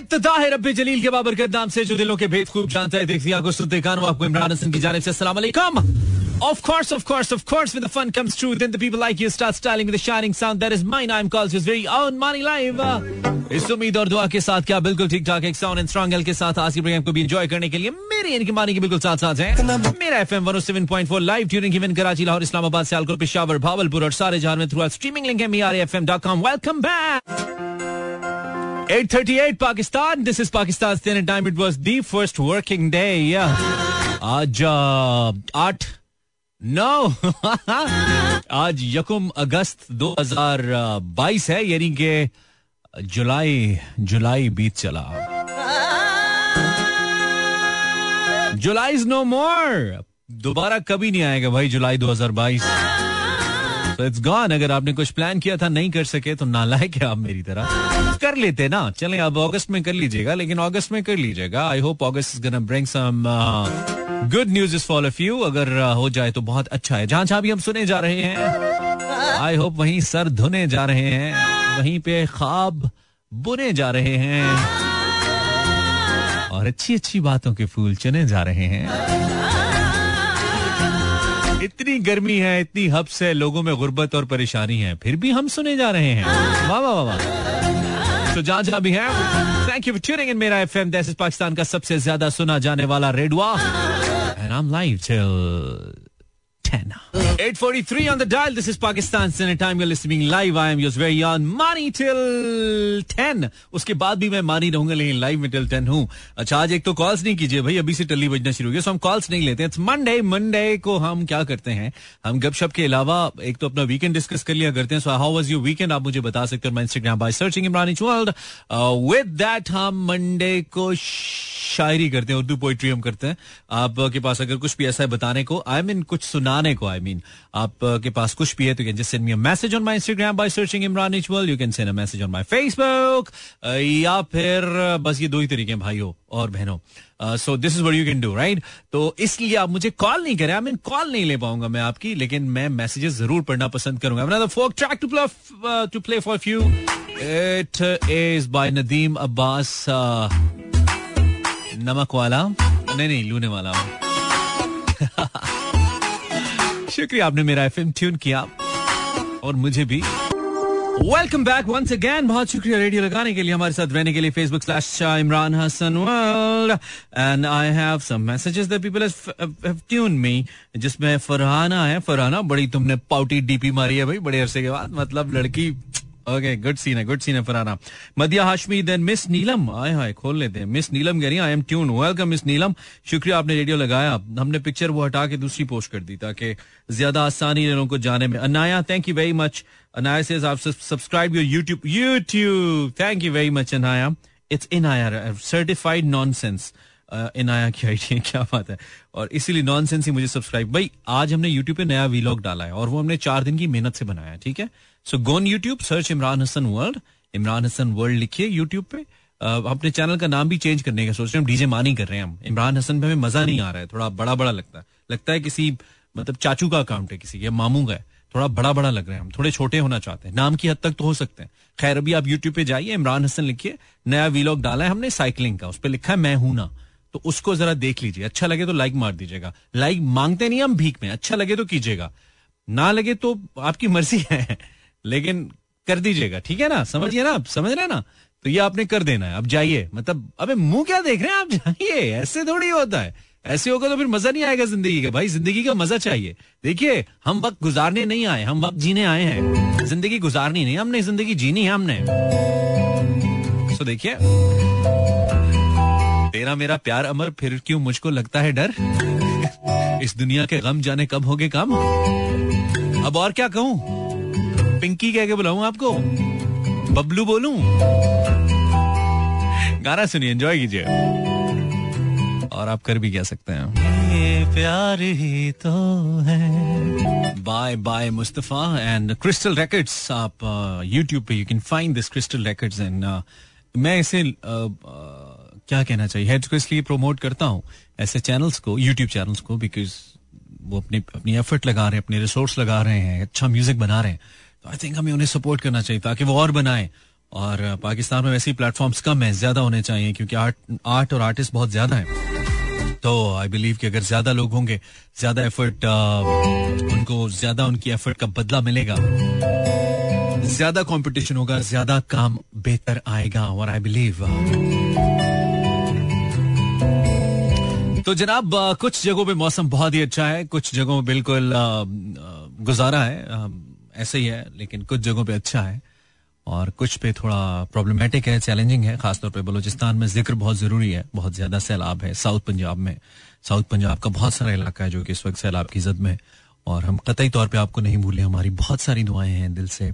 इब्तदा है रब्बे जलील के नाम से जो दिलों के भेद खूब जानता है आँखों सुनते कानों आपको इमरान हसन की जानिब से वालेकुम Of course, of course, of course, when the fun comes true, then the people like you start styling with a shining sound. That is mine. I'm called his very own Money Live. इस उम्मीद और दुआ के साथ क्या बिल्कुल ठीक ठाक एक साउंड एंड स्ट्रॉन्ग एल के साथ आज की प्रोग्राम को भी एंजॉय करने के लिए मेरी इनकी मानी के बिल्कुल साथ साथ है Mera F M one seven point four live tuning given Karachi Lahore Islamabad Sialkot Peshawar Bahawalpur और सारे जहाँ में थ्रू स्ट्रीमिंग लिंक है dot welcome back 838 Pakistan. This is Pakistan's dinner time. It was the first working day. Yeah. आज आठ नौ आज यकुम अगस्त 2022 है यानी कि जुलाई जुलाई बीत चला जुलाई इज नो मोर दोबारा कभी नहीं आएगा भाई जुलाई 2022 तो इट्स गॉन अगर आपने कुछ प्लान किया था नहीं कर सके तो नालायक है आप मेरी तरह। कर लेते ना। चले अब अगस्त में कर लीजिएगा लेकिन अगस्त में कर लीजिएगा। I hope August is gonna bring some good news is for of you अगर uh, हो जाए तो बहुत अच्छा है। जहाँ जहाँ भी हम सुने जा रहे हैं आई होप वहीं सर धुने जा रहे हैं। वहीं पे ख्वाब बुने जा रहे हैं। और अच्छी अच्छी बातों के फूल चुने जा रहे हैं। इतनी गर्मी है, इतनी हब्स है, लोगों में गुर्बत और परेशानी है, फिर भी हम सुने जा रहे हैं। वाह वाह वाह तो जहाँ जहाँ भी है थैंक यू ट्यूनिंग इन मेरा एफएम दिस इज़ पाकिस्तान का सबसे ज़्यादा सुना जाने वाला रेडवा। And I am live till 10. 843 on the dial. This is Pakistan Standard Time. You're listening live. I am yours very on Money till 10. उसके बाद भी मैं मानी रहूँगा, लेकिन लाइव में टिल 10 हूँ। अच्छा आज एक तो कॉल्स नहीं कीजिए भाई। अभी से टल्ली बजना शुरू हो गया सो हम कॉल्स नहीं लेते हैं। मंडे मंडे को हम क्या करते हैं? हम गपशप के अलावा एक तो अपना वीकेंड डिस्कस कर लिया करते हैं। So how was your weekend आप मुझे बता सकते हो। My Instagram by searching Imrani world with that हम मंडे को शायरी करते हैं। उर्दू पोइट्री हम करते हैं। आपके पास अगर कुछ भी ऐसा है बताने को आई मीन कुछ सुनाने को आई मीन आपके पास कुछ भी है तो can just send me message on my Instagram by searching Imran equal you can send a message on my Facebook या फिर बस ये दो ही तरीके हैं भाइयों और बहनों। So this is what you can do right तो इसलिए आप मुझे कॉल नहीं करें। आई मीन कॉल नहीं ले पाऊँगा मैं आपकी लेकिन मैं मैसेजेस ज़रूर पढ़ना पसंद करूँगा। Play uh, to play for you it is by Nadeem Abbas uh, नमक वाला। नहीं नहीं लूने वाला। शुक्रिया, आपने मेरा एफएम ट्यून किया। और मुझे भी। वेलकम बैक वंस अगेन बहुत शुक्रिया रेडियो लगाने के लिए, हमारे साथ रहने के लिए। Facebook slash Imran Hasan world and I have some messages that people have tune me जिसमें फरहाना है। फरहाना, बड़ी तुमने पाउटी डीपी मारी है भाई, बड़े अरसे के बाद। मतलब लड़की ओके गुड सीन है गुड सीन है फराना मदिया हाशमी देन मिस नीलम आए हाय खोल लेते हैं। मिस नीलम कह रही I am tune welcome miss Neelam शुक्रिया, आपने रेडियो लगाया। हमने पिक्चर वो हटा के दूसरी पोस्ट कर दी ताकि ज़्यादा आसानी लोगों को जाने में। Anaya thank you very much Anaya से आप subscribe your YouTube YouTube thank you very much Anaya it's in आया सर्टिफाइड नॉन इनाया की आइडिया क्या बात है? और इसीलिए नॉन सेंस ही मुझे सब्सक्राइब भाई, आज हमने यूट्यूब पे नया वीलॉग डाला है और वो हमने चार दिन की मेहनत से बनाया ठीक है? So gone YouTube search Imran Hasan world Imran Hasan world लिखिए यूट्यूब पे। अपने चैनल का नाम भी चेंज करने का सोच रहे हैं। हम डीजे मानी कर रहे हैं हम। इमरान हसन पे हमें मज़ा नहीं आ रहा है। थोड़ा बड़ा बड़ा लगता है। लगता है किसी मतलब चाचू का अकाउंट है किसी या मामू का है। थोड़ा बड़ा बड़ा लग रहे हैं हम। थोड़े छोटे होना चाहते हैं। नाम की हद तक तो हो सकते हैं। खैर, अभी आप यूट्यूब पे जाइए इमरान हसन लिखिए। नया वीलॉग डाला है हमने साइकिलिंग का। उस पर लिखा है, मैं हूँ ना। तो उसको जरा देख लीजिए। अच्छा लगे तो लाइक मार दीजिएगा। लाइक मांगते नहीं हम भीख में। अच्छा लगे तो कीजिएगा। ना लगे तो आपकी मर्ज़ी है। लेकिन कर दीजिएगा। ठीक है ना? समझिए ना आप? समझ रहे ना? तो ये आपने कर देना है। अब जाइए। मतलब अबे मुँह क्या देख रहे हैं आप? जाइए। ऐसे थोड़ी होता है। ऐसे होगा तो फिर मज़ा नहीं आएगा ज़िंदगी का। भाई, ज़िंदगी का मज़ा चाहिए। देखिए, हम वक्त गुजारने नहीं आए। हम वक्त जीने आए हैं। ज़िंदगी गुजारनी नहीं। हमने ज़िंदगी जीनी है हमने। तो देखिए। तेरा मेरा प्यार अमर फिर क्यों मुझको लगता है डर? इस दुनिया के गम जाने कब होगे कम? अब और क्या कहूँ? पिंकी कह के बुलाऊं आपको? बबलू बोलू? गाना सुनिए एंजॉय कीजिए। और आप कर भी क्या सकते हैं। ये प्यार ही तो है। Bye bye Mustafa and Crystal Records आप यूट्यूब पे you can find this Crystal Records and मैं इसे uh, uh, क्या कहना चाहिए? हेड्स को इसलिए प्रमोट करता हूँ, ऐसे चैनल्स को यूट्यूब चैनल्स को बिकॉज़ वो अपनी अपनी एफर्ट लगा रहे हैं, अपने रिसोर्स लगा रहे हैं अच्छा म्यूज़िक बना रहे हैं। तो आई थिंक हमें उन्हें सपोर्ट करना चाहिए ताकि वो और बनाए। और पाकिस्तान में वैसे ही प्लेटफॉर्म्स कम है, ज़्यादा होने चाहिए, क्योंकि आर्ट आर्ट और आर्टिस्ट बहुत ज़्यादा है। तो आई बिलीव कि अगर ज़्यादा लोग होंगे, ज़्यादा एफर्ट उनको, ज़्यादा उनकी एफर्ट का बदला मिलेगा। ज़्यादा कंपटीशन होगा, ज़्यादा काम बेहतर आएगा, और आई बिलीव तो जनाब कुछ जगहों पे मौसम बहुत ही अच्छा है, कुछ जगहों बिल्कुल गुजारा है ऐसे ही है, लेकिन कुछ जगहों पे अच्छा है, और कुछ पे थोड़ा प्रॉब्लमेटिक है चैलेंजिंग है, खासतौर पे बलूचिस्तान में ज़िक्र बहुत ज़रूरी है, बहुत ज़्यादा सैलाब है, साउथ पंजाब में, साउथ पंजाब का बहुत सारा इलाका है, जो कि इस वक्त सैलाब की जद में, और हम कतई तौर पे आपको नहीं भूले, हमारी बहुत सारी दुआएँ हैं दिल से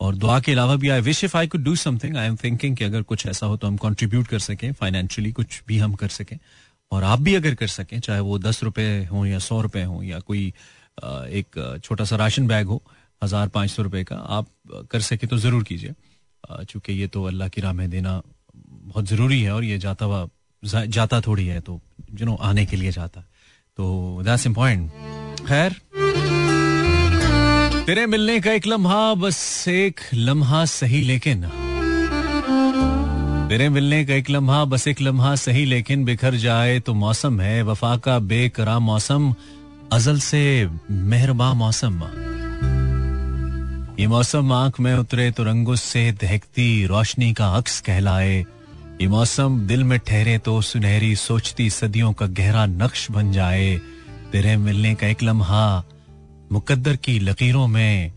और दुआ के अलावा भी I wish if I could do something I am thinking कि अगर कुछ ऐसा हो तो हम कंट्रीब्यूट कर सकें फाइनेंशियली कुछ भी हम कर सकें। और आप भी अगर कर सकें, चाहे वो दस रुपए हों या सौ रुपए हों या कोई एक छोटा सा राशन बैग हो, हज़ार पाँच सौ रुपए का, आप कर सके तो ज़रूर कीजिए। चूँकि ये तो अल्लाह की राह में देना बहुत ज़रूरी है और ये जाता हुआ जाता थोड़ी है तो यू नो आने के लिए जाता। तो दैट्स इंपॉर्टेंट खैर तेरे मिलने का एक लम्हा, बस एक लम्हा सही लेकिन। तेरे मिलने का एक लम्हा, बस एक लम्हा सही लेकिन। बिखर जाए तो मौसम है, वफा का बेकरा मौसम। अजल से मेहरबा मौसम। ये मौसम आँख में उतरे तो रंगों से दहकती रोशनी का अक्स कहलाए। ये मौसम दिल में ठहरे तो सुनहरी सोचती सदियों का गहरा नक्श बन जाए। तेरे मिलने का एक लम्हा मुकद्दर की लकीरों में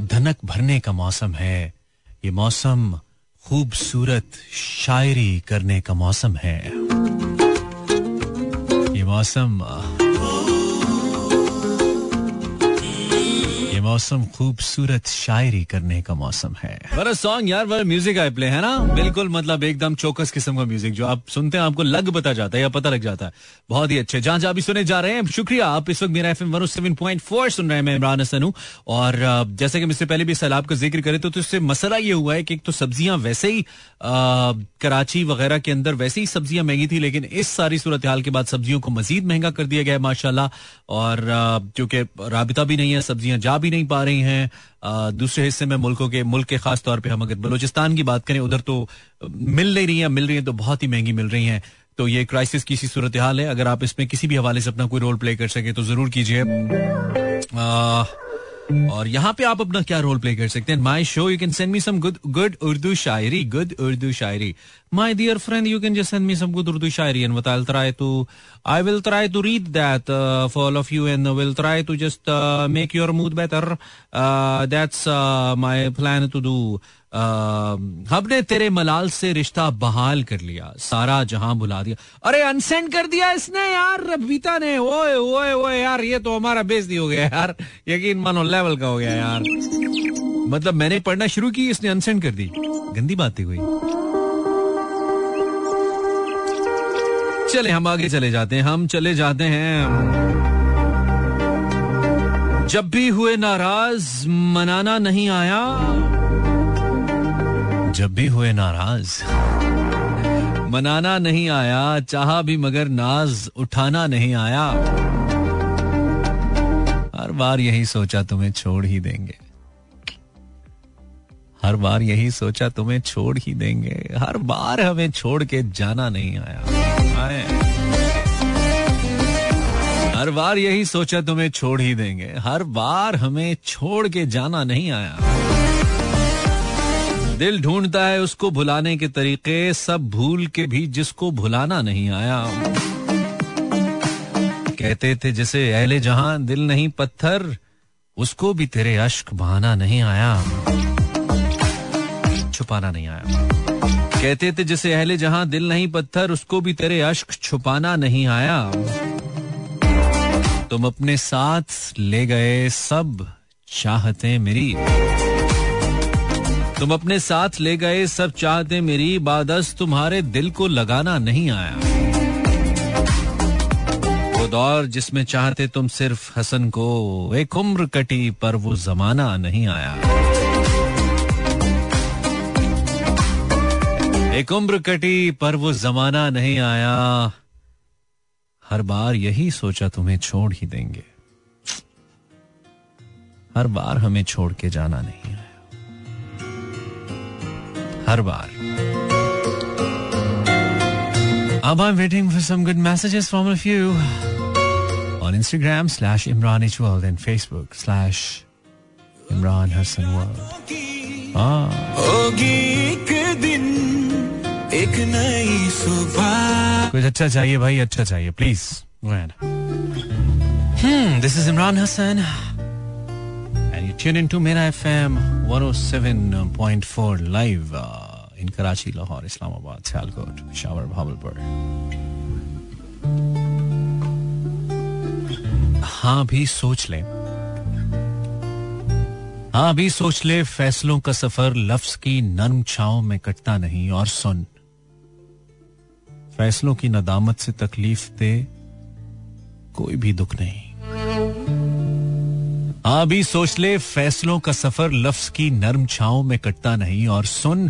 धनक भरने का मौसम है। ये मौसम खूबसूरत शायरी करने का मौसम है। ये मौसम मौसम खूबसूरत शायरी करने का मौसम है। वर सॉन्ग यार वर म्यूज़िक आई प्ले है ना? बिल्कुल मतलब एकदम चौकस किस्म का म्यूज़िक जो आप सुनते हैं आपको लग पता जाता है या पता लग जाता है। बहुत ही अच्छे। जहाँ जहाँ भी सुने जा रहे हैं शुक्रिया। आप इस वक्त Mera F M seven point four सुन रहे हैं इमरान हसन हूँ। और जैसे कि मुझसे पहले भी सैलाब का ज़िक्र करे तो, तो इससे मसला ये हुआ है कि एक तो सब्ज़ियाँ वैसे ही कराची वगैरह के अंदर वैसे ही सब्ज़ियाँ महँगी थी लेकिन इस सारी सूरत हाल के बाद सब्जियों को मजीद महँगा कर दिया गया है माशाला और क्योंकि राबिता भी नहीं है सब्ज़ियाँ जा भी नहीं पा रही हैं दूसरे हिस्से में मुल्कों के, मुल्क के खास तौर पे हम अगर बलोचिस्तान की बात करें, उधर तो मिल नहीं रही है, मिल रही हैं तो बहुत ही महँगी मिल रही हैं। तो ये क्राइसिस की सूरत हाल है। अगर आप इसमें किसी भी हवाले से अपना कोई रोल प्ले कर सके तो ज़रूर कीजिए। और यहाँ पे आप अपना क्या रोल प्ले कर सकते हैं? My show you can send me some good good Urdu shayari good Urdu shayari. My dear friend you can just send me some good Urdu shayari and will try to I will try to read that for of you and will try to just make your mood better that's my plan to do हमने तेरे मलाल से रिश्ता बहाल कर लिया, सारा जहाँ बुला दिया। अरे अनसेंड कर दिया इसने यार रबीता ने। ओए ओए ओए यार, ये तो हमारा बेजती हो गया यार। यकीन मानो लेवल का हो गया यार। मतलब मैंने पढ़ना शुरू की, इसने अनसेंड कर दी। गंदी बात हुई चले, हम आगे चले जाते हैं, हम चले जाते हैं। जब भी हुए नाराज़, मनाना नहीं आया। जब भी हुए नाराज़। मनाना नहीं आया, चाहा भी मगर नाज उठाना नहीं आया। हर बार यही सोचा तुम्हें छोड़ ही देंगे। हर बार यही सोचा तुम्हें छोड़ ही देंगे। हर बार हमें छोड़ के जाना नहीं आया। आए। हर बार यही सोचा तुम्हें छोड़ ही देंगे। हर बार हमें छोड़ के जाना नहीं आया। दिल ढूंढता है उसको भुलाने के तरीके, सब भूल के भी जिसको भुलाना नहीं आया। कहते थे जिसे, अहले जहाँ दिल नहीं पत्थर, उसको भी तेरे अश्क बहाना नहीं आया। छुपाना नहीं आया। कहते थे जिसे, अहले जहाँ दिल नहीं पत्थर, उसको भी तेरे अश्क छुपाना नहीं आया। तुम अपने साथ ले गए सब चाहते मेरी। तुम अपने साथ ले गए, सब चाहते मेरी बादस तुम्हारे दिल को लगाना नहीं आया। वो दौर जिसमें चाहते तुम सिर्फ़ हसन को, एक उम्र कटी, पर वो जमाना नहीं आया। एक उम्र कटी, पर वो जमाना नहीं आया। हर बार यही सोचा तुम्हें छोड़ ही देंगे। हर बार हमें छोड़ के जाना नहीं आया हर बार। अब I am waiting for some good messages from of you on Instagram slash Imran H world and Facebook slash Imran Hasan world होगी एक दिन एक नई सुबह। कुछ अच्छा चाहिए भाई अच्छा चाहिए please hmm this is Imran Hasan tune into Mera FM 107.4 live in Karachi Lahore Islamabad Sialkot Peshawar Bahawalpur हाँ भी सोच ले। हाँ भी सोच ले, फैसलों का सफ़र लफ्ज की नर्म छाओं में कटता नहीं, और सुन। फैसलों की नदामत से तकलीफ़ दे कोई भी दुख नहीं। हाँ भी सोच ले, फैसलों का सफ़र लफ्ज की नर्म छाओं में कटता नहीं और सुन,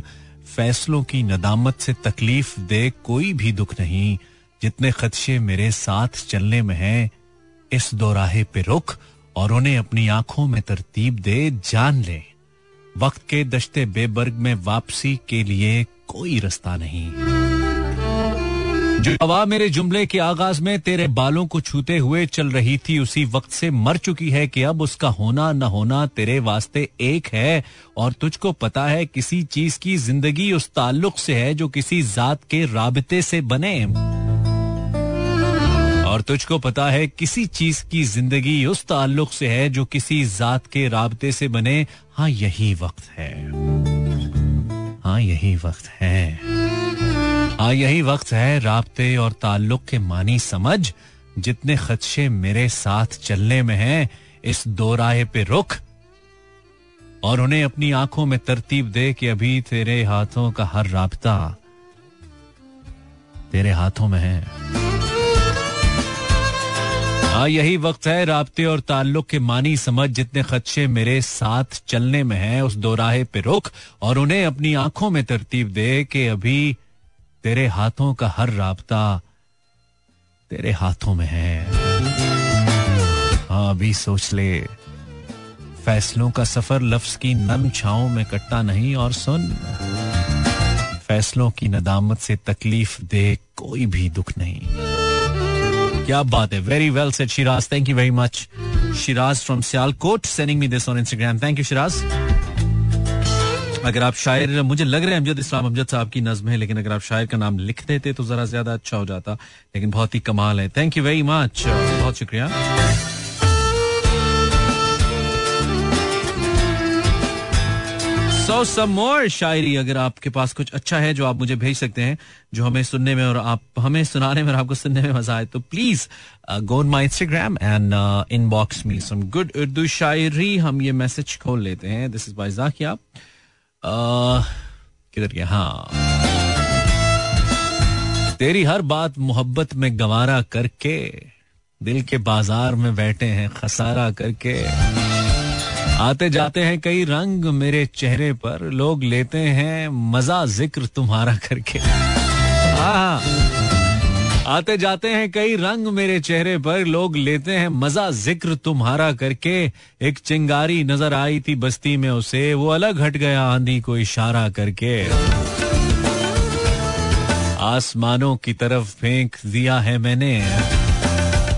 फैसलों की नदामत से तकलीफ़ दे कोई भी दुख नहीं। जितने खदशे मेरे साथ चलने में हैं, इस दोराहे पे रुख और उन्हें अपनी आँखों में तरतीब दे, जान ले। वक्त के दश्ते बेबर्ग में वापसी के लिए कोई रास्ता नहीं। हवा मेरे जुमले के आगाज़ में तेरे बालों को छूते हुए चल रही थी, उसी वक्त से मर चुकी है कि अब उसका होना न होना तेरे वास्ते एक है, और तुझको पता है किसी चीज़ की ज़िंदगी उस ताल्लुक से है जो किसी जात के राबते से बने। और तुझको पता है किसी चीज़ की ज़िंदगी उस ताल्लुक से है जो किसी जात के राबते से बने। हाँ यही वक्त है। हाँ यही वक्त है। हाँ यही वक्त है राबते और ताल्लुक के मानी समझ। जितने खदशे मेरे साथ चलने में हैं, इस दो राह पे रुख। और उन्हें अपनी आँखों में तरतीब दे कि अभी तेरे हाथों का हर राबता तेरे हाथों में है। हाँ यही वक्त है राबते और ताल्लुक के मानी समझ। जितने खदशे मेरे साथ चलने में हैं, उस दो राहे पे रुख। और उन्हें अपनी आँखों में तरतीब दे कि अभी तेरे हाथों का हर राबता तेरे हाथों में है। हाँ अभी सोच ले। फैसलों का सफ़र लफ्ज की नम छाओं में कटता नहीं, और सुन। फैसलों की नदामत से तकलीफ़ दे कोई भी दुख नहीं। क्या बात है। Very well said Shiraz thank you very much Shiraz from Sialkot sending me this on Instagram thank you Shiraz अगर आप शायर, मुझे लग रहा है अमजद इस्लाम अमजद साहब की नज्म है, लेकिन अगर आप शायर का नाम लिख देते तो जरा ज़्यादा अच्छा हो जाता, लेकिन बहुत ही कमाल है। थैंक यू वेरी मच बहुत शुक्रिया। सो सम मोर शायरी अगर आपके पास कुछ अच्छा है जो आप मुझे भेज सकते हैं, जो हमें सुनने में और आप हमें सुनाने में और आपको सुनने में मज़ा आए तो please go on my Instagram and inbox me some good Urdu shayari. हम ये मैसेज खोल लेते हैं। दिस इज़ बाई जाकिया किधर गया? हाँ। तेरी हर बात मोहब्बत में गवारा करके, दिल के बाज़ार में बैठे हैं खसारा करके। आते जाते हैं कई रंग मेरे चेहरे पर, लोग लेते हैं मज़ा ज़िक्र तुम्हारा करके। हाँ आते जाते हैं, कई रंग मेरे चेहरे पर, लोग लेते हैं, मज़ा ज़िक्र तुम्हारा करके। एक चिंगारी नज़र आई थी बस्ती में उसे, वो अलग हट गया आंधी को इशारा करके। आसमानों की तरफ़ फेंक दिया है मैंने।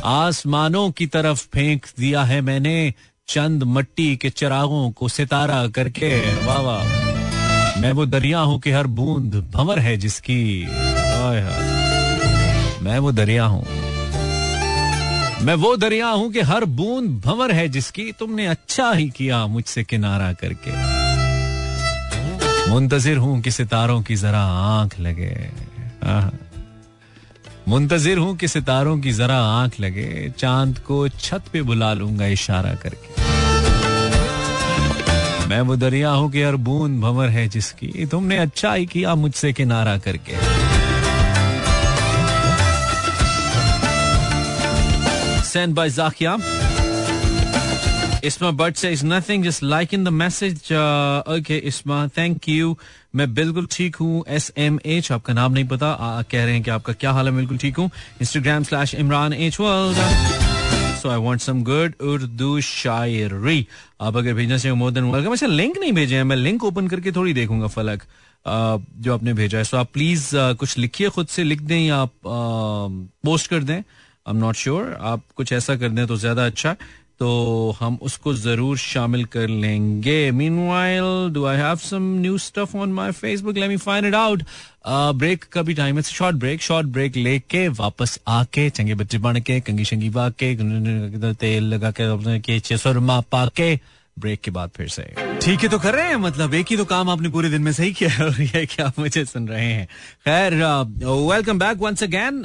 आसमानों की तरफ़ फेंक दिया है मैंने, चंद मट्टी के चिरागों को सितारा करके। वाह वाह। मैं वो दरिया हूँ कि हर बूंद भंवर है जिसकी। हाय। मैं वो दरिया हूँ। मैं वो दरिया हूँ कि हर बूंद भंवर है जिसकी तुमने अच्छा ही किया मुझसे किनारा करके। मुंतजिर हूँ कि सितारों की जरा आँख लगे। मुंतजिर हूँ कि सितारों की जरा आँख लगे। चाँद को छत पे बुला लूँगा इशारा करके। मैं वो दरिया हूँ कि हर बूंद भंवर है जिसकी तुमने अच्छा ही किया मुझसे किनारा करके। Sent by Zakia. Isma Bhatt says nothing, just liking the message. Uh, okay, Isma, thank you. मैं बिल्कुल ठीक हूँ एस एम एच आपका नाम नहीं पता। आ, कह रहे हैं कि आपका क्या हाल है? बिल्कुल ठीक हूँ। Instagram slash Imran H world so I want some good Urdu shayari आप अगर भेजना चाहिए मोर देन वेलकम अच्छा लिंक नहीं भेजे हैं। मैं लिंक ओपन करके थोड़ी देखूँगा फलक जो आपने भेजा है। सो आप प्लीज़ कुछ लिखिए खुद से लिख दें या आप पोस्ट कर दें। आई एम नॉट श्योर आप कुछ ऐसा कर दें तो ज़्यादा अच्छा। तो हम उसको ज़रूर शामिल कर लेंगे। Meanwhile do I have some new stuff on my Facebook let me find it out break का भी टाइम है शॉर्ट ब्रेक शॉर्ट ब्रेक लेके वापस आके, चंगे बच्चे बन के कंगी शंगी वाके तेल लगा के सुरमा पाके ब्रेक के बाद फिर से। ठीक है तो कर रहे हैं मतलब एक ही तो काम आपने पूरे दिन में सही किया है और ये क्या मुझे सुन रहे हैं। खैर welcome back once again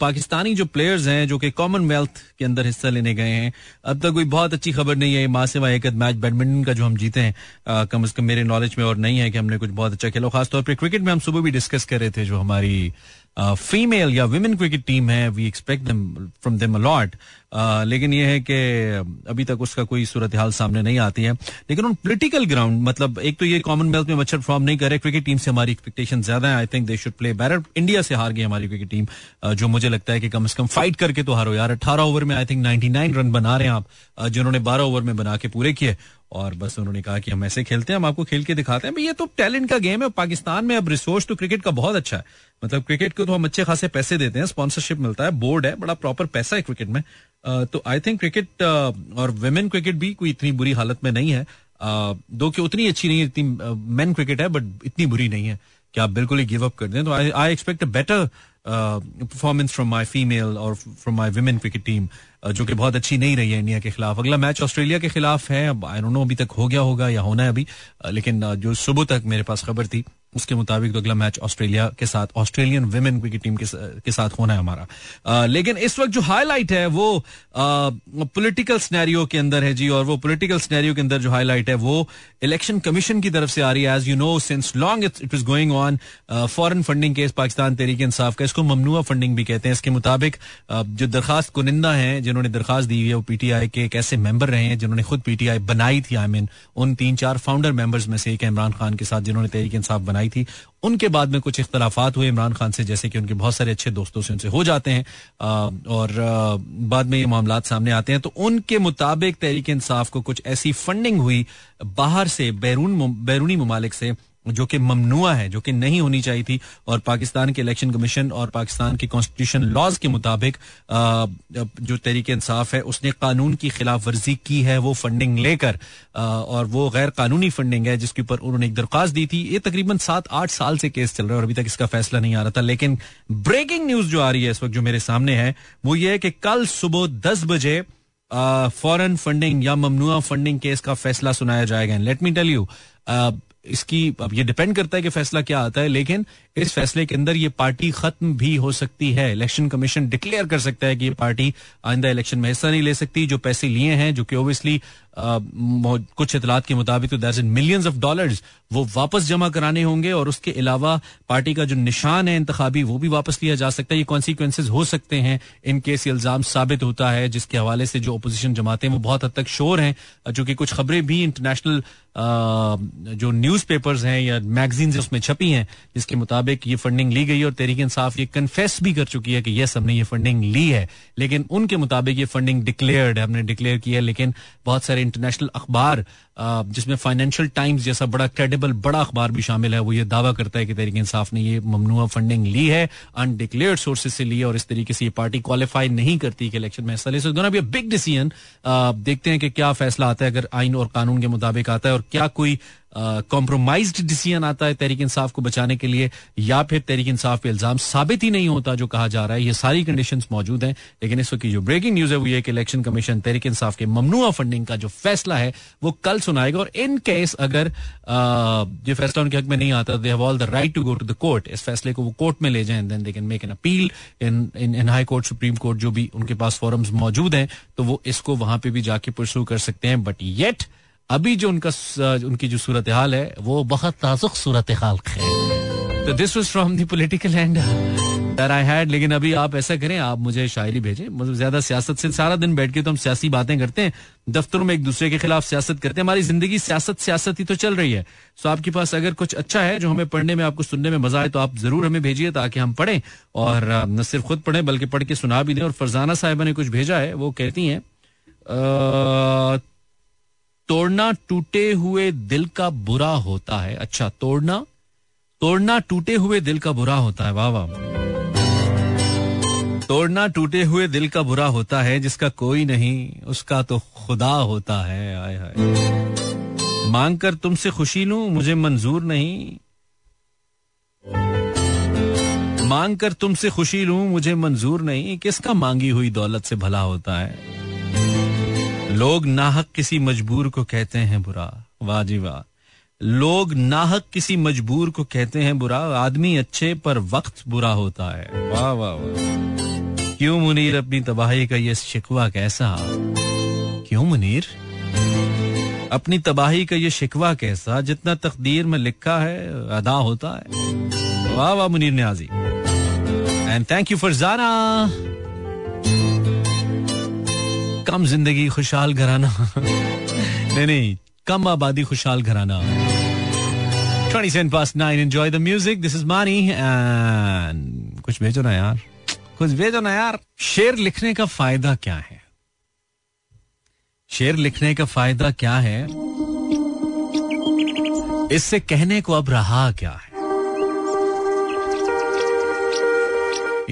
Pakistani जो प्लेयर्स हैं जो कि कॉमनवेल्थ के अंदर हिस्सा लेने गए हैं अब तक कोई बहुत अच्छी खबर नहीं है माँ से एक मैच बैडमिंटन का जो हम जीते हैं uh, कम अज कम मेरे नॉलेज में और नहीं है कि हमने कुछ बहुत अच्छा खेला। खासतौर पर क्रिकेट में हम सुबह भी डिस्कस कर रहे थे जो हमारी फीमेल या विमेन क्रिकेट टीम है we expect them from them a lot लेकिन यह है कि अभी तक उसका कोई सूरत हाल सामने नहीं आती है। लेकिन उन पोलिटिकल ग्राउंड मतलब एक तो ये कॉमनवेल्थ में मच्छर फॉर्म नहीं करे क्रिकेट टीम से हमारी एक्सपेक्टेशन ज़्यादा है। I think they should play better India से हार गई हमारी क्रिकेट टीम जो मुझे लगता है कि कम से कम फाइट करके तो हारो। यार, अठारह ओवर में आई थिंक नाइनटी रन बना रहे हैं आप जिन्होंने बारह ओवर में बना के पूरे किए। और बस उन्होंने कहा कि हम ऐसे खेलते हैं, हम आपको खेल के दिखाते हैं। ये तो टैलेंट का गेम है। पाकिस्तान में अब रिसोर्स तो क्रिकेट का बहुत अच्छा है। मतलब क्रिकेट को तो हम अच्छे खासे पैसे देते हैं स्पॉन्सरशिप मिलता है बोर्ड है, बड़ा प्रॉपर पैसा है क्रिकेट में। तो आई थिंक क्रिकेट और वेमेन क्रिकेट भी कोई इतनी बुरी हालत में नहीं है। दो कि उतनी अच्छी नहीं है, इतनी मेन क्रिकेट है बट इतनी बुरी नहीं है कि आप बिल्कुल ही गिव अप कर दें। तो I expect a better performance from my female और from my women cricket team जो कि बहुत अच्छी नहीं रही है इंडिया के खिलाफ। अगला मैच ऑस्ट्रेलिया के खिलाफ है। अब आई डोंट नो अभी तक हो गया होगा या होना है अभी। लेकिन जो सुबह तक मेरे पास खबर थी उसके मुताबिक तो अगला मैच ऑस्ट्रेलिया के साथ ऑस्ट्रेलियन वुमेन क्रिकेट टीम के, साथ होना है हमारा। लेकिन इस वक्त जो हाईलाइट है वो पॉलिटिकल स्नैरियो के अंदर है जी और वो पॉलिटिकल स्नैरियो के अंदर जो हाईलाइट है वो इलेक्शन कमीशन की तरफ़ से आ रही है। As you know since long it is going on foreign funding case Pakistan Tehreek-e Insaf का इसको ममनुआ फंडिंग भी कहते हैं। इसके मुताबिक जो दरखास्त कुनिंदा है जिन्होंने दरखास्त दी हुई है, वो पीटीआई के एक ऐसे मेंबर रहे हैं जिन्होंने खुद पीटीआई बनाई थी आई मीन उन तीन चार फाउंडर मेंबर्स में से एक इमरान खान के साथ, जिन्होंने तहरीक इंसाफ बनाई थी। उनके बाद में कुछ इख्तलाफात हुए इमरान खान से, जैसे कि उनके बहुत सारे अच्छे दोस्तों से उनसे हो जाते हैं। और बाद में ये मामला सामने आते हैं। तो उनके मुताबिक तहरीक इंसाफ को कुछ ऐसी फंडिंग हुई बाहर से, बैरून, बैरूनी ममालिक से जो कि ममनुआ है, जो कि नहीं होनी चाहिए थी, और पाकिस्तान के इलेक्शन कमीशन और पाकिस्तान के कॉन्स्टिट्यूशन लॉज के मुताबिक जो तरीके इंसाफ है, उसने कानून की खिलाफ वर्जी की है, वो फंडिंग लेकर और वो गैर कानूनी फंडिंग है, जिसके ऊपर उन्होंने एक दरख्वास्त दी थी। ये तकरीबन सात आठ साल से केस चल रहा है, और अभी तक इसका फैसला नहीं आ रहा था। लेकिन ब्रेकिंग न्यूज़ जो आ रही है इस वक्त जो मेरे सामने है, वो ये है कि कल सुबह दस बजे फॉरेन फंडिंग या ममनुआ फंडिंग केस का फैसला सुनाया जाएगा। लेट मी टेल यू इसकी, अब ये डिपेंड करता है कि फैसला क्या आता है, लेकिन इस फैसले के अंदर ये पार्टी खत्म भी हो सकती है। इलेक्शन कमीशन डिक्लेयर कर सकता है कि ये पार्टी आइंदा इलेक्शन में हिस्सा नहीं ले सकती, जो पैसे लिए हैं, जो कि ओबियसली कुछ इतलात के मुताबिक तो दैट मिलियंस ऑफ़ डॉलर्स वो वापस जमा कराने होंगे और उसके अलावा पार्टी का जो निशान है इंतबी वो भी वापस लिया जा सकता है। ये कॉन्सिक्वेंसेज हो सकते हैं इन केस इल्ज़ाम साबित होता है, जिसके हवाले से जो अपोजिशन जमाते हैं वो बहुत हद तक शोर हैं। जो कि कुछ खबरें भी इंटरनेशनल जो न्यूज़ पेपर्स हैं या मैगजीन उसमें छपी हैं, जिसके मुताबिक ये फंडिंग ली गई और तहरीक इंसाफ ये कन्फेस भी कर चुकी है कि यस हमने ये फंडिंग ली है। लेकिन उनके मुताबिक ये फंडिंग डिक्लेयर्ड है, हमने डिक्लेयर की है, लेकिन बहुत सारे इंटरनेशनल अखबार जिसमें फाइनेंशियल टाइम्स जैसा बड़ा क्रेडिबल बड़ा अखबार भी शामिल है, वो ये दावा करता है कि तरीके इंसाफ ने ये ममनुआ फंडिंग ली है अनडिक्लेयर्ड सोर्सेज से ली है, और इस तरीके से ये पार्टी क्वालिफाई नहीं करती कि इलेक्शन में हिस्सा ले सकते भी बिग डिसीज़न देखते हैं कि क्या फैसला आता है, अगर आइन और कानून के मुताबिक आता है, और क्या कोई कॉम्प्रोमाइज डिसीज़न आता है तहरीक इंसाफ को बचाने के लिए, या फिर तहरीक इंसाफ पे इल्ज़ाम साबित ही नहीं होता जो कहा जा रहा है। ये सारी कंडीशन मौजूद हैं। लेकिन इस वक्त की जो ब्रेकिंग न्यूज़ है, वो ये कि इलेक्शन कमीशन तहरीक इंसाफ के ममनुआ फंडिंग का जो फैसला है, वो कल सुनाएगा। और इन केस अगर ये फैसला उनके हक में नहीं आता they have all the right to go to the court इस फैसले को वो कोर्ट में ले जाए then they can make an appeal in in high court supreme court जो भी उनके पास फॉरम्स मौजूद हैं तो वो इसको वहाँ पे भी जाके परसू कर सकते हैं। बट येट अभी जो उनका उनकी जो सूरत हाल है, वो बहुत ताजुक सूरत हाल है। तो this was from the political and I had लेकिन अभी आप ऐसा करें, आप मुझे शायरी भेजें। मतलब ज़्यादा सियासत से सारा दिन बैठ के तो हम सियासी बातें करते हैं, दफ्तरों में एक दूसरे के खिलाफ सियासत करते हैं। हमारी ज़िंदगी सियासत सियासत ही तो चल रही है। सो आपके पास अगर कुछ अच्छा है जो हमें पढ़ने में, आपको सुनने में मज़ा आए तो आप ज़रूर हमें भेजिए ताकि हम पढ़ें और न सिर्फ़ खुद पढ़ें, बल्कि पढ़ के सुना भी दें। और फरजाना साहिबा ने कुछ भेजा है, वो कहती हैं तोड़ना टूटे हुए दिल का बुरा होता है। अच्छा तोड़ना? तोड़ना टूटे हुए दिल का बुरा होता है। वाह वाह। तोड़ना टूटे हुए दिल का बुरा होता है, जिसका कोई नहीं, उसका तो खुदा होता है। आय हाय मांग कर तुमसे खुशी लूँ, मुझे मंजूर नहीं। मांग कर तुमसे खुशी लूँ, मुझे मंजूर नहीं। किसका मांगी हुई दौलत से भला होता है? लोग नाहक किसी मजबूर को कहते हैं बुरा। वाह जी वाह। लोग नाहक किसी मजबूर को कहते हैं बुरा। आदमी अच्छे पर वक्त बुरा होता है। वाह वाह वाह। क्यों मुनीर अपनी तबाही का ये शिकवा कैसा? क्यों मुनीर? अपनी तबाही का ये शिकवा कैसा? जितना तकदीर में लिखा है, अदा होता है। वाह वाह, Munir Niazi. And thank you for जाना कम ज़िंदगी, खुशहाल घराना। नहीं नहीं, कम आबादी, खुशहाल घराना। 27 past 9 enjoy the music. This is Mani and कुछ भेजो ना यार। कुछ भेजो ना यार। शेर लिखने का फ़ायदा क्या है? शेर लिखने का फ़ायदा क्या है? इससे कहने को अब रहा क्या है?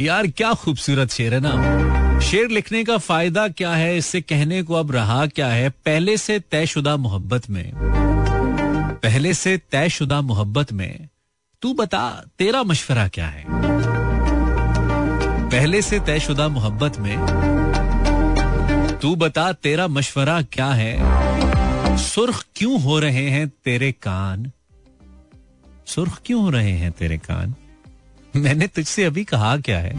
यार, क्या खूबसूरत शेर है ना। शेर लिखने का फ़ायदा क्या है? इससे कहने को अब रहा क्या है? पहले से तयशुदा मोहब्बत में। पहले से तयशुदा मोहब्बत में। तू बता, तेरा मशवरा क्या है? पहले से तयशुदा मोहब्बत में। तू बता, तेरा मशवरा क्या है? सुर्ख क्यों हो रहे हैं तेरे कान? सुर्ख क्यों हो रहे हैं तेरे कान? मैंने तुझसे अभी कहा क्या है?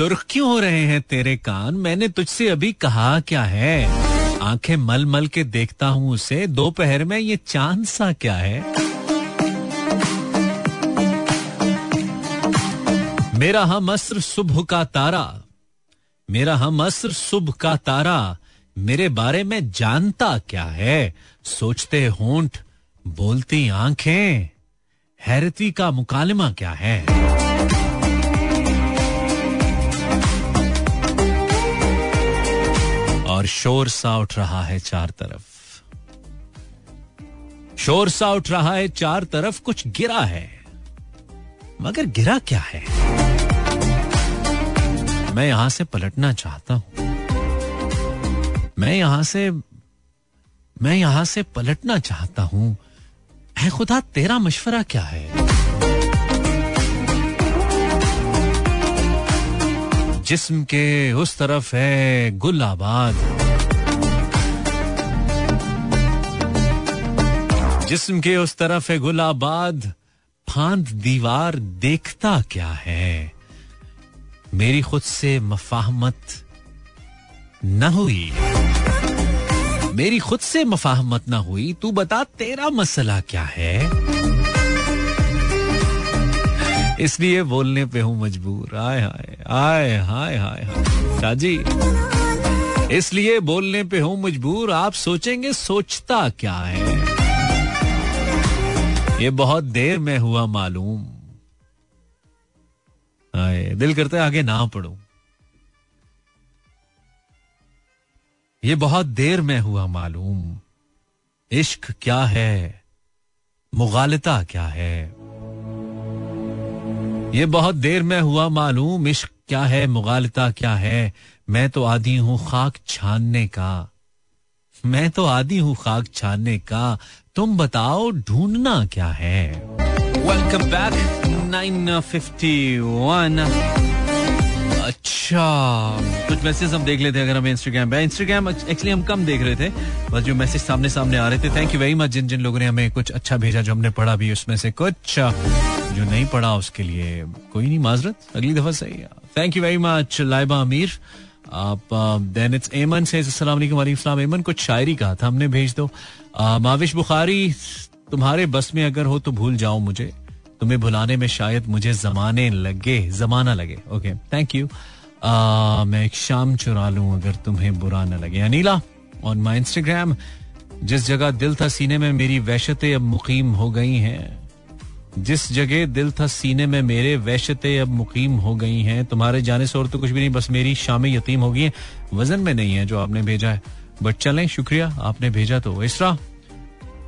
सुर्ख क्यों हो रहे हैं तेरे कान? मैंने तुझसे अभी कहा क्या है? आँखें मल मल के देखता हूँ उसे। दोपहर में ये चाँद सा क्या है? मेरा हम असर सुबह का तारा। मेरा हम असर सुबह का तारा। मेरे बारे में जानता क्या है? सोचते होंठ, बोलती आँखें। हैरती का मुकालमा क्या है? शोर सा उठ रहा है चार तरफ़। शोर सा उठ रहा है चार तरफ़ कुछ गिरा है। मगर गिरा क्या है? मैं यहाँ से पलटना चाहता हूँ। मैं यहाँ से, मैं यहाँ से पलटना चाहता हूँ। है खुदा, तेरा मशवरा क्या है? जिस्म के उस तरफ़ है गुल आबाद जिस्म के उस तरफ़ है गुल आबाद फांद दीवार देखता क्या है? मेरी खुद से मफाहमत न हुई। मेरी खुद से मफाहमत ना हुई। तू बता, तेरा मसला क्या है? इसलिए बोलने पे हूँ मजबूर। आय हाय आय हाय हाय साजी इसलिए बोलने पे हूँ मजबूर। आप सोचेंगे सोचता क्या है? ये बहुत देर में हुआ मालूम। आए दिल करते आगे ना पढ़ू। ये बहुत देर में हुआ मालूम। इश्क क्या है? मुगालता क्या है? ये बहुत देर में हुआ मालूम। इश्क क्या है? मुगालता क्या है? मैं तो आदि हूँ खाक छानने का। मैं तो आदि हूँ खाक छानने का। तुम बताओ ढूंढना क्या है? वेलकम बैक 951 अच्छा कुछ मैसेज हम देख लेते हैं अगर हमें इंस्टाग्राम पे। इंस्टाग्राम एक्चुअली हम कम देख रहे थे, बस जो मैसेज सामने सामने आ रहे थे। थैंक यू वेरी मच जिन जिन लोगों ने हमें कुछ अच्छा भेजा जो हमने पढ़ा भी उसमें से कुछ, जो नहीं पढ़ा उसके लिए। कोई नहीं, माजरत, अगली दफ़ा सही thank you very much Laiba Amir. Then it's एमन से एमन कुछ शायरी कहा था, हमने भेज दो। माविश बुखारी, तुम्हारे बस में अगर हो तो भूल जाओ मुझे। तुम्हें भुलाने में शायद मुझे जमाने लगे, जमाना लगे। ओके थैंक यू मैं एक शाम चुरा लूँ अगर तुम्हें बुरा न लगे। अनिला ऑन माई इंस्टाग्राम जिस जगह दिल था सीने में मेरी वहशतें अब मुकीम हो गई हैं। जिस जगह दिल था सीने में, मेरे वहशतें अब मुकीम हो गई हैं। तुम्हारे जाने से और तो कुछ भी नहीं, बस मेरी शामें यतीम हो गई हैं। वज़न में नहीं है जो आपने भेजा है। बट चलें, शुक्रिया, आपने भेजा तो। इसरा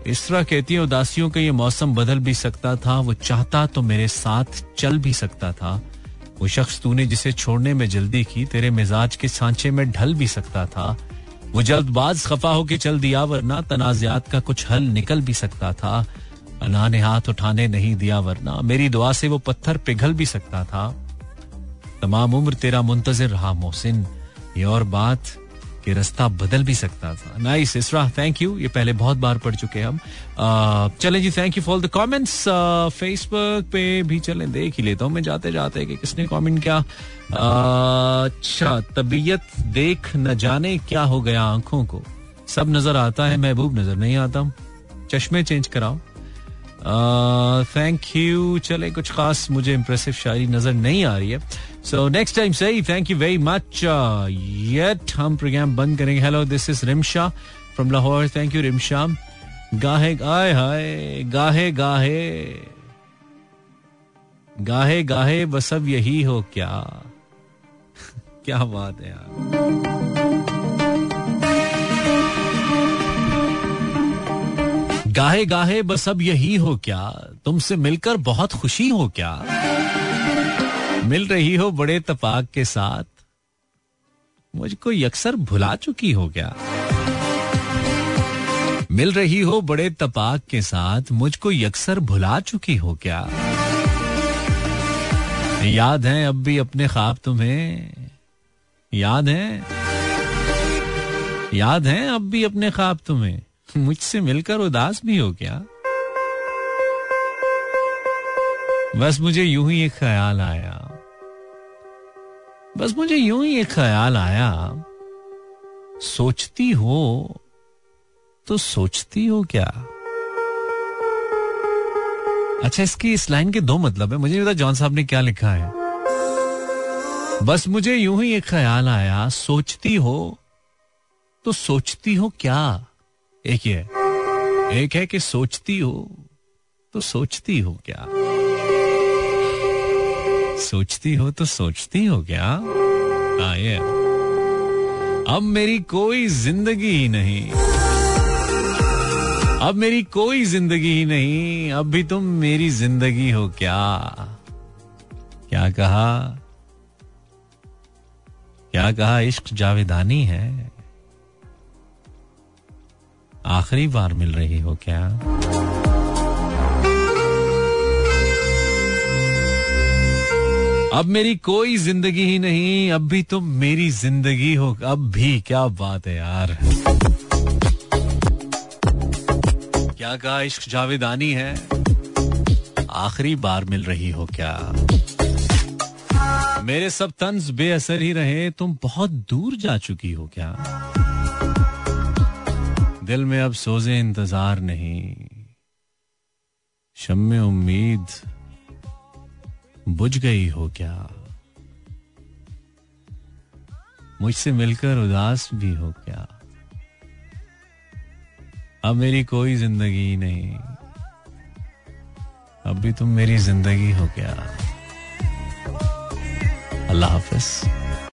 इस तरह कहती है, उदासियों का ये मौसम बदल भी सकता था, वो चाहता तो मेरे साथ चल भी सकता था। वो शख्स तूने जिसे छोड़ने में जल्दी की, तेरे मिजाज के सांचे में ढल भी सकता था। वो जल्दबाज खफा होके चल दिया, वरना तनाजात का कुछ हल निकल भी सकता था। अना ने हाथ उठाने नहीं दिया वरना। मेरी दुआ से वो पत्थर पिघल भी सकता था। तमाम उम्र तेरा मुंतजर रहा, मोहसिन। ये और बात कि रास्ता बदल भी सकता था। नाइस इसरा थैंक यू ये पहले बहुत बार पढ़ चुके हम। चले जी thank you for the comments Facebook पे भी चले, देख ही लेता हूँ मैं जाते जाते कि किसने कमेंट किया। अच्छा तबीयत देख न जाने क्या हो गया आँखों को। सब नज़र आता है, महबूब नज़र नहीं आता। चश्मे चेंज कराओ। थैंक यू चले, कुछ खास मुझे इंप्रेसिव शायरी नज़र नहीं आ रही है। सो नेक्स्ट टाइम सही thank you very much yet हम प्रोग्राम बंद करेंगे। Hello this is Rimsha from Lahore thank you Rimsha गाहे गाहे हाय। गाहे गाहे। गाहे गाहे बस अब यही हो क्या? क्या बात है यार। गाहे गाहे बस अब यही हो क्या? तुमसे मिलकर बहुत खुशी हो क्या? मिल रही हो बड़े तपाक के साथ? मुझको यकसर भुला चुकी हो क्या? मिल रही हो बड़े तपाक के साथ? मुझको यकसर भुला चुकी हो क्या? याद है अब भी अपने ख्वाब तुम्हें? याद है? याद है अब भी अपने ख्वाब तुम्हें? मुझसे मिलकर उदास भी हो क्या? बस मुझे यूँ ही एक ख्याल आया। बस मुझे यूँ ही एक ख्याल आया। सोचती हो तो सोचती हो क्या? अच्छा इसकी इस लाइन के दो मतलब है। मुझे पता जॉन साहब ने क्या लिखा है। बस मुझे यूँ ही एक ख्याल आया। सोचती हो तो सोचती हो क्या? एक ये, एक है कि सोचती हो तो सोचती हो क्या? सोचती हो तो सोचती हो क्या? हाँ ये अब मेरी कोई ज़िंदगी ही नहीं। अब मेरी कोई ज़िंदगी ही नहीं। अब भी तुम मेरी ज़िंदगी हो क्या? क्या कहा? क्या कहा इश्क जावेदानी है? आखिरी बार मिल रही हो क्या? अब मेरी कोई ज़िंदगी ही नहीं, अब भी तुम मेरी ज़िंदगी हो, अब भी क्या बात है यार। क्या कहा इश्क जावेदानी है? आखिरी बार मिल रही हो क्या? मेरे सब तंज बेअसर ही रहे, तुम बहुत दूर जा चुकी हो क्या? दिल में अब सोजे इंतज़ार नहीं। शम उम्मीद बुझ गई हो क्या? मुझसे मिलकर उदास भी हो क्या? अब मेरी कोई ज़िंदगी नहीं। अब भी तुम मेरी ज़िंदगी हो क्या? अल्लाह हाफिज।